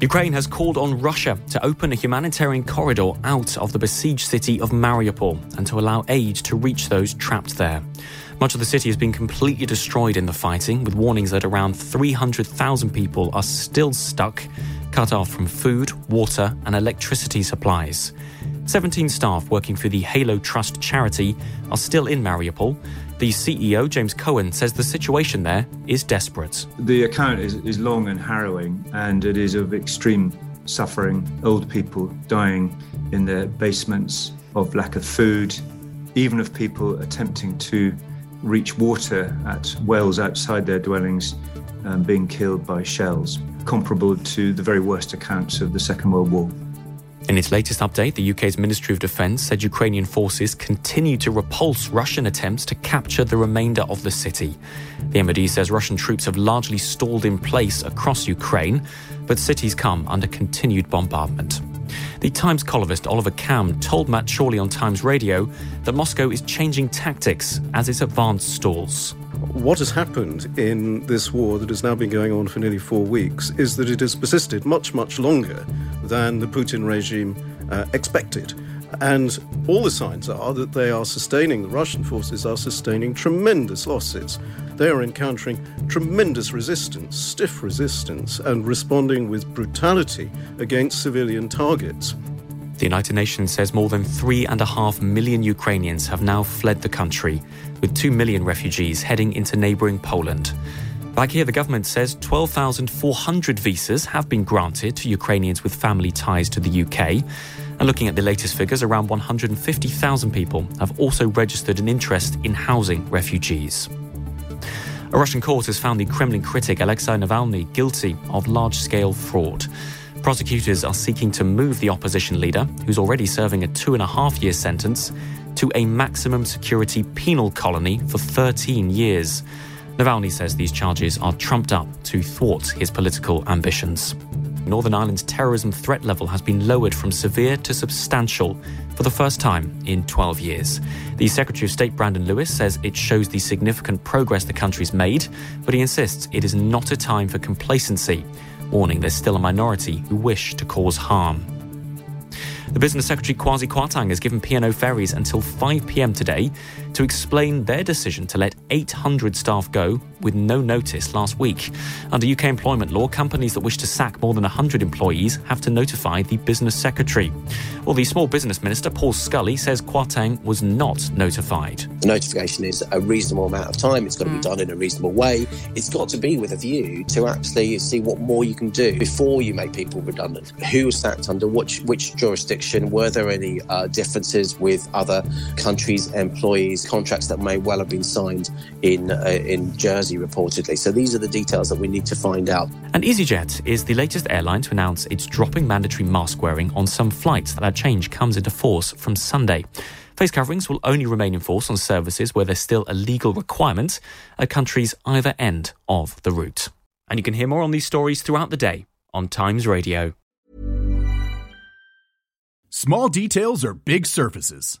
Ukraine has called on Russia to open a humanitarian corridor out of the besieged city of Mariupol and to allow aid to reach those trapped there. Much of the city has been completely destroyed in the fighting, with warnings that around 300,000 people are still stuck, cut off from food, water, and electricity supplies. 17 staff working for the Halo Trust charity are still in Mariupol, the CEO, James Cowan, says the situation there is desperate. The account is, is long and harrowing, and it is of extreme suffering. Old people dying in their basements of lack of food, even of people attempting to reach water at wells outside their dwellings um, being killed by shells, comparable to the very worst accounts of the Second World War. In its latest update, the UK's Ministry of Defence said Ukrainian forces continue to repulse Russian attempts to capture the remainder of the city. The MOD says Russian troops have largely stalled in place across Ukraine, but cities come under continued bombardment. The Times columnist Oliver Kamm told Matt Chorley on Times Radio that Moscow is changing tactics as its advance stalls. What has happened in this war that has now been going on for nearly four weeks is that it has persisted much, much longer than the Putin regime uh, expected. And all the signs are that they are sustaining, the Russian forces are sustaining tremendous losses. They are encountering tremendous resistance, stiff resistance, and responding with brutality against civilian targets. The United Nations says more than three and a half million Ukrainians have now fled the country, with two million refugees heading into neighbouring Poland. Back here, the government says 12,400 visas have been granted to Ukrainians with family ties to the UK. And looking at the latest figures, around 150,000 people have also registered an interest in housing refugees. A Russian court has found the Kremlin critic Alexei Navalny guilty of large scale fraud. Prosecutors are seeking to move the opposition leader, who's already serving a two and a half year sentence, to a maximum security penal colony for 13 years. Navalny says these charges are trumped up to thwart his political ambitions. Northern Ireland's terrorism threat level has been lowered from severe to substantial for the first time in 12 years. The Secretary of State Brandon Lewis says it shows the significant progress the country's made, but he insists it is not a time for complacency warning there's still a minority who wish to cause harm. The Business Secretary Kwasi Kwarteng has given P&O Ferries until 5 pm today to explain their decision to let 800 staff go with no notice last week. Under UK employment law, companies that wish to sack more than 100 employees have to notify the Business Secretary. Well, the Small Business Minister, Paul Scully, says Kwarteng was not notified. The notification is a reasonable amount of time. It's got to be mm. done in a reasonable way. It's got to be with a view to actually see what more you can do before you make people redundant. Who was sacked under which, which jurisdiction? Were there any uh, differences with other countries' employees? Contracts that may well have been signed in uh, in Jersey reportedly. So these are the details that we need to find out. And EasyJet is the latest airline to announce it's dropping mandatory mask wearing on some flights. That change comes into force from Sunday. Face coverings will only remain in force on services where there's still a legal requirement at countries either end of the route. And you can hear more on these stories throughout the day on Times Radio. Small details are big surfaces,